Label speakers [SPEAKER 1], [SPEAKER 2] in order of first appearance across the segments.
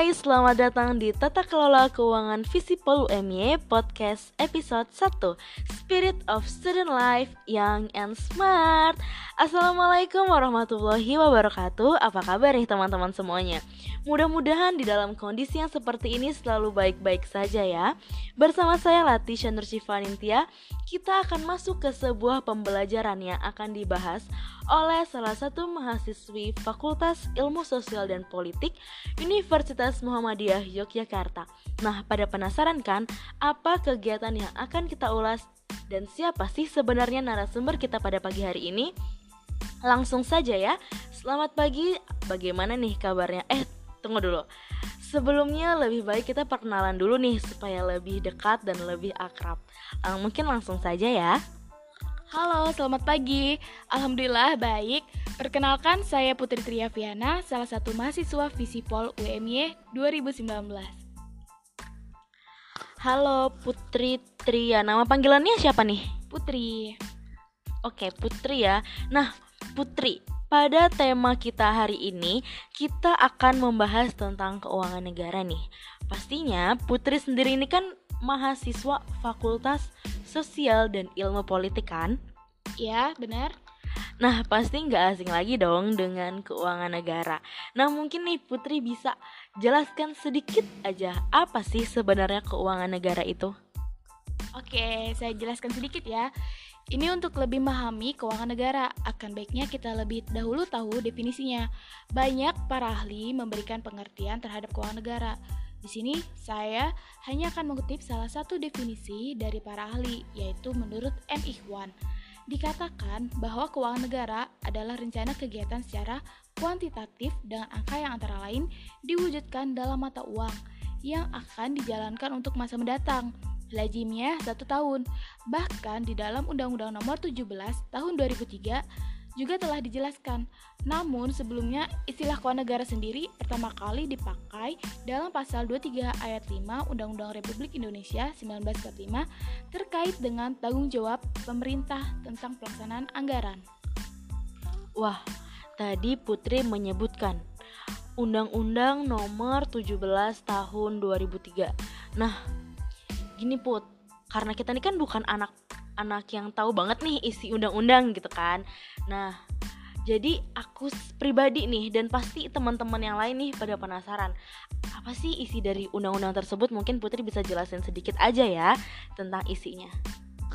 [SPEAKER 1] Hai, selamat datang di Tata Kelola Keuangan Visipol UMY Podcast episode 1 Spirit of Student Life Young and Smart Assalamualaikum warahmatullahi wabarakatuh Apa kabar nih teman-teman semuanya? Mudah-mudahan di dalam kondisi yang seperti ini selalu baik-baik saja ya Bersama saya Latisha Nursyifa Nintia Kita akan masuk ke sebuah pembelajaran yang akan dibahas oleh salah satu mahasiswi Fakultas Ilmu Sosial dan Politik Universitas Muhammadiyah Yogyakarta. Nah, pada penasaran kan apa kegiatan yang akan kita ulas dan siapa sih sebenarnya narasumber kita pada pagi hari ini? Langsung saja ya. Selamat pagi. Bagaimana nih kabarnya? Eh, tunggu dulu. Sebelumnya lebih baik kita perkenalan dulu nih supaya lebih dekat dan lebih akrab. mungkin langsung saja ya.
[SPEAKER 2] Halo, selamat pagi. Alhamdulillah baik. Perkenalkan saya Putri Triaviana, salah satu mahasiswa Visipol UMY 2019.
[SPEAKER 1] Halo Putri Tria, nama panggilannya siapa nih?
[SPEAKER 2] Putri.
[SPEAKER 1] Oke, Putri ya. Nah, Putri, pada tema kita hari ini kita akan membahas tentang keuangan negara nih. Pastinya Putri sendiri ini kan mahasiswa Fakultas Sosial dan Ilmu Politik kan?
[SPEAKER 2] Ya, benar.
[SPEAKER 1] Nah, pasti nggak asing lagi dong dengan keuangan negara. Nah, mungkin nih Putri bisa jelaskan sedikit aja apa sih sebenarnya keuangan negara itu?
[SPEAKER 2] Oke, saya jelaskan sedikit ya. Ini untuk lebih memahami keuangan negara, akan baiknya kita lebih dahulu tahu definisinya. Banyak para ahli memberikan pengertian terhadap keuangan negara. Di sini saya hanya akan mengutip salah satu definisi dari para ahli, yaitu menurut M. Ikhwan. Dikatakan bahwa keuangan negara adalah rencana kegiatan secara kuantitatif dengan angka yang antara lain diwujudkan dalam mata uang yang akan dijalankan untuk masa mendatang. Lazimnya satu tahun. Bahkan di dalam Undang-Undang Nomor 17 Tahun 2003 juga telah dijelaskan. Namun sebelumnya istilah keuangan negara sendiri pertama kali dipakai dalam pasal 23 ayat 5 Undang-Undang Republik Indonesia 1945 terkait dengan tanggung jawab pemerintah tentang pelaksanaan anggaran.
[SPEAKER 1] Wah, tadi Putri menyebutkan Undang-Undang Nomor 17 Tahun 2003. Nah, gini Put, karena kita ini kan bukan anak anak yang tahu banget nih isi undang-undang gitu kan. Nah, jadi aku pribadi nih dan pasti teman-teman yang lain nih pada penasaran apa sih isi dari undang-undang tersebut? Mungkin Putri bisa jelasin sedikit aja ya tentang isinya.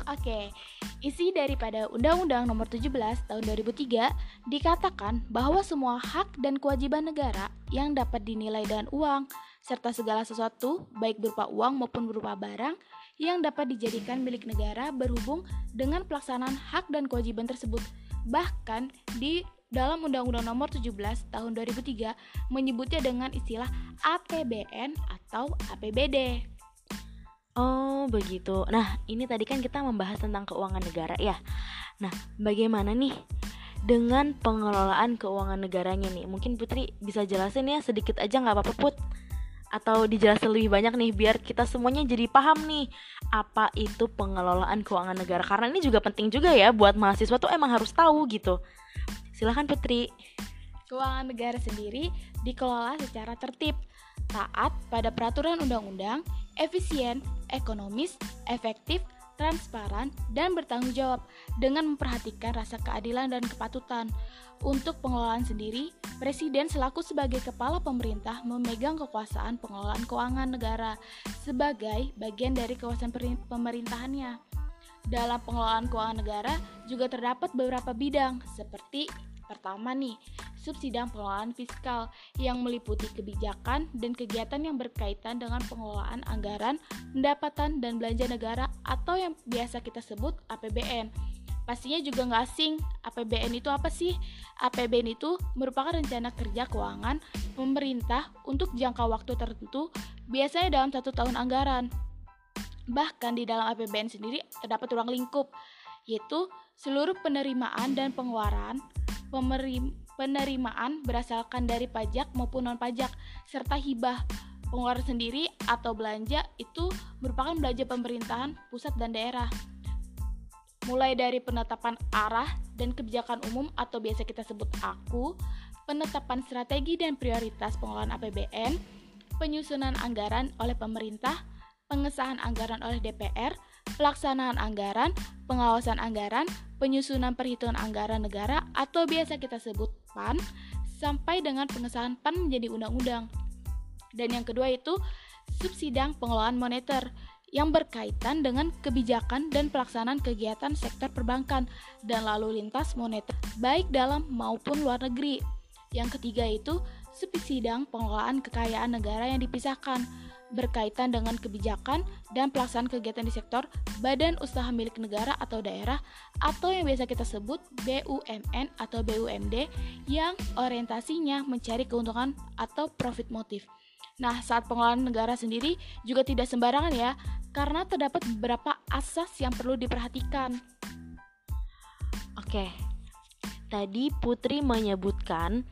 [SPEAKER 2] Oke, isi daripada Undang-Undang Nomor 17 Tahun 2003 dikatakan bahwa semua hak dan kewajiban negara yang dapat dinilai dengan uang serta segala sesuatu baik berupa uang maupun berupa barang yang dapat dijadikan milik negara berhubung dengan pelaksanaan hak dan kewajiban tersebut. Bahkan di dalam Undang-Undang Nomor 17 Tahun 2003 menyebutnya dengan istilah APBN atau APBD.
[SPEAKER 1] Oh, begitu. Nah, ini tadi kan kita membahas tentang keuangan negara ya. Nah, bagaimana nih dengan pengelolaan keuangan negaranya nih? Mungkin Putri bisa jelasin ya sedikit aja nggak apa-apa Put atau dijelasin lebih banyak nih biar kita semuanya jadi paham nih apa itu pengelolaan keuangan negara karena ini juga penting juga ya buat mahasiswa tuh emang harus tahu gitu. Silahkan Putri.
[SPEAKER 2] Keuangan negara sendiri dikelola secara tertib, taat pada peraturan undang-undang, efisien, ekonomis, efektif, transparan, dan bertanggung jawab dengan memperhatikan rasa keadilan dan kepatutan. Untuk pengelolaan sendiri, Presiden selaku sebagai kepala pemerintah memegang kekuasaan pengelolaan keuangan negara sebagai bagian dari kawasan pemerintahannya. Dalam pengelolaan keuangan negara juga terdapat beberapa bidang seperti Pertama nih, subsidang pengelolaan fiskal yang meliputi kebijakan dan kegiatan yang berkaitan dengan pengelolaan anggaran, pendapatan, dan belanja negara atau yang biasa kita sebut APBN. Pastinya juga nggak asing, APBN itu apa sih? APBN itu merupakan rencana kerja keuangan pemerintah untuk jangka waktu tertentu, biasanya dalam satu tahun anggaran. Bahkan di dalam APBN sendiri terdapat ruang lingkup, yaitu seluruh penerimaan dan pengeluaran penerimaan berasalkan dari pajak maupun non-pajak, serta hibah. Pengeluaran sendiri atau belanja itu merupakan belanja pemerintahan pusat dan daerah. Mulai dari penetapan arah dan kebijakan umum atau biasa kita sebut AKU, penetapan strategi dan prioritas pengelolaan APBN, penyusunan anggaran oleh pemerintah, pengesahan anggaran oleh DPR, pelaksanaan anggaran, pengawasan anggaran, penyusunan perhitungan anggaran negara atau biasa kita sebut PAN, sampai dengan pengesahan PAN menjadi undang-undang. Dan yang kedua itu subsidang pengelolaan moneter yang berkaitan dengan kebijakan dan pelaksanaan kegiatan sektor perbankan dan lalu lintas moneter baik dalam maupun luar negeri. Yang ketiga itu subsidang pengelolaan kekayaan negara yang dipisahkan berkaitan dengan kebijakan dan pelaksanaan kegiatan di sektor badan usaha milik negara atau daerah atau yang biasa kita sebut BUMN atau BUMD yang orientasinya mencari keuntungan atau profit motif. Nah, saat pengelolaan negara sendiri juga tidak sembarangan ya, karena terdapat beberapa asas yang perlu diperhatikan.
[SPEAKER 1] Oke, tadi Putri menyebutkan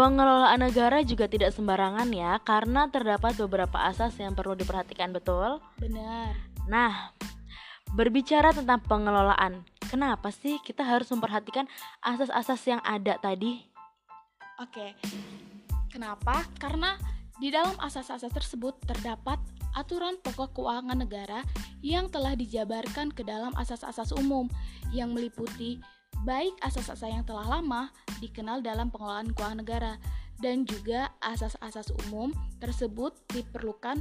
[SPEAKER 1] pengelolaan negara juga tidak sembarangan ya, karena terdapat beberapa asas yang perlu diperhatikan, betul?
[SPEAKER 2] Benar.
[SPEAKER 1] Nah, berbicara tentang pengelolaan, kenapa sih kita harus memperhatikan asas-asas yang ada tadi?
[SPEAKER 2] Oke, kenapa? Karena di dalam asas-asas tersebut terdapat aturan pokok keuangan negara yang telah dijabarkan ke dalam asas-asas umum yang meliputi baik asas-asas yang telah lama dikenal dalam pengelolaan keuangan negara dan juga asas-asas umum tersebut diperlukan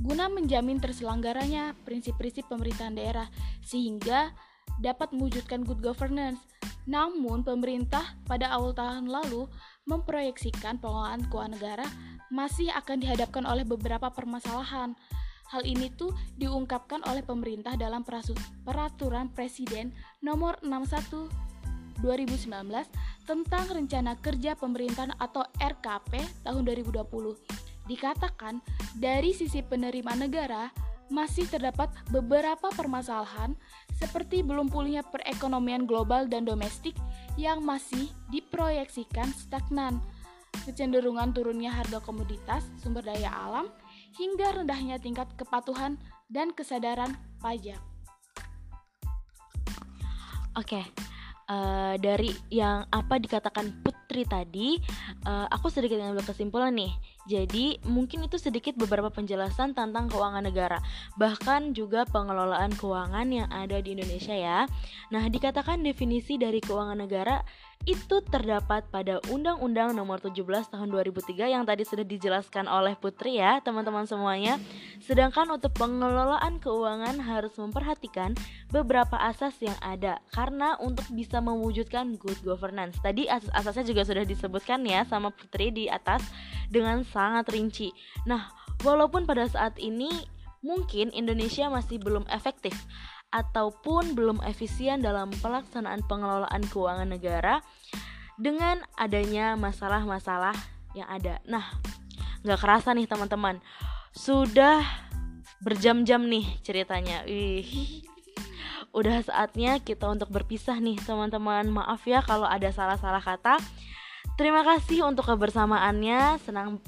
[SPEAKER 2] guna menjamin terselenggaranya prinsip-prinsip pemerintahan daerah sehingga dapat mewujudkan good governance. Namun, pemerintah pada awal tahun lalu memproyeksikan pengelolaan keuangan negara masih akan dihadapkan oleh beberapa permasalahan. Hal ini tuh diungkapkan oleh pemerintah dalam peraturan presiden nomor 61 2019 tentang rencana kerja pemerintahan atau RKP tahun 2020. Dikatakan dari sisi penerima negara masih terdapat beberapa permasalahan seperti belum pulihnya perekonomian global dan domestik yang masih diproyeksikan stagnan kecenderungan turunnya harga komoditas, sumber daya alam, hingga rendahnya tingkat kepatuhan dan kesadaran pajak.
[SPEAKER 1] Oke, uh, dari yang apa dikatakan Putri tadi, uh, aku sedikit ngambil kesimpulan nih. Jadi, mungkin itu sedikit beberapa penjelasan tentang keuangan negara, bahkan juga pengelolaan keuangan yang ada di Indonesia ya. Nah, dikatakan definisi dari keuangan negara itu terdapat pada Undang-Undang Nomor 17 Tahun 2003 yang tadi sudah dijelaskan oleh Putri ya, teman-teman semuanya. Sedangkan untuk pengelolaan keuangan harus memperhatikan beberapa asas yang ada karena untuk bisa mewujudkan good governance. Tadi asas-asasnya juga sudah disebutkan ya sama Putri di atas dengan sangat rinci. Nah, walaupun pada saat ini mungkin Indonesia masih belum efektif ataupun belum efisien dalam pelaksanaan pengelolaan keuangan negara dengan adanya masalah-masalah yang ada. Nah, nggak kerasa nih teman-teman, sudah berjam-jam nih ceritanya. Ih, udah saatnya kita untuk berpisah nih teman-teman. Maaf ya kalau ada salah-salah kata. Terima kasih untuk kebersamaannya. Senang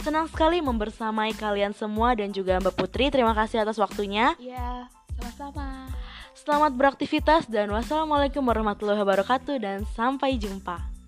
[SPEAKER 1] senang sekali membersamai kalian semua dan juga Mbak Putri. Terima kasih atas waktunya.
[SPEAKER 2] Iya. Sama-sama.
[SPEAKER 1] Selamat beraktivitas dan wassalamualaikum warahmatullahi wabarakatuh dan sampai jumpa.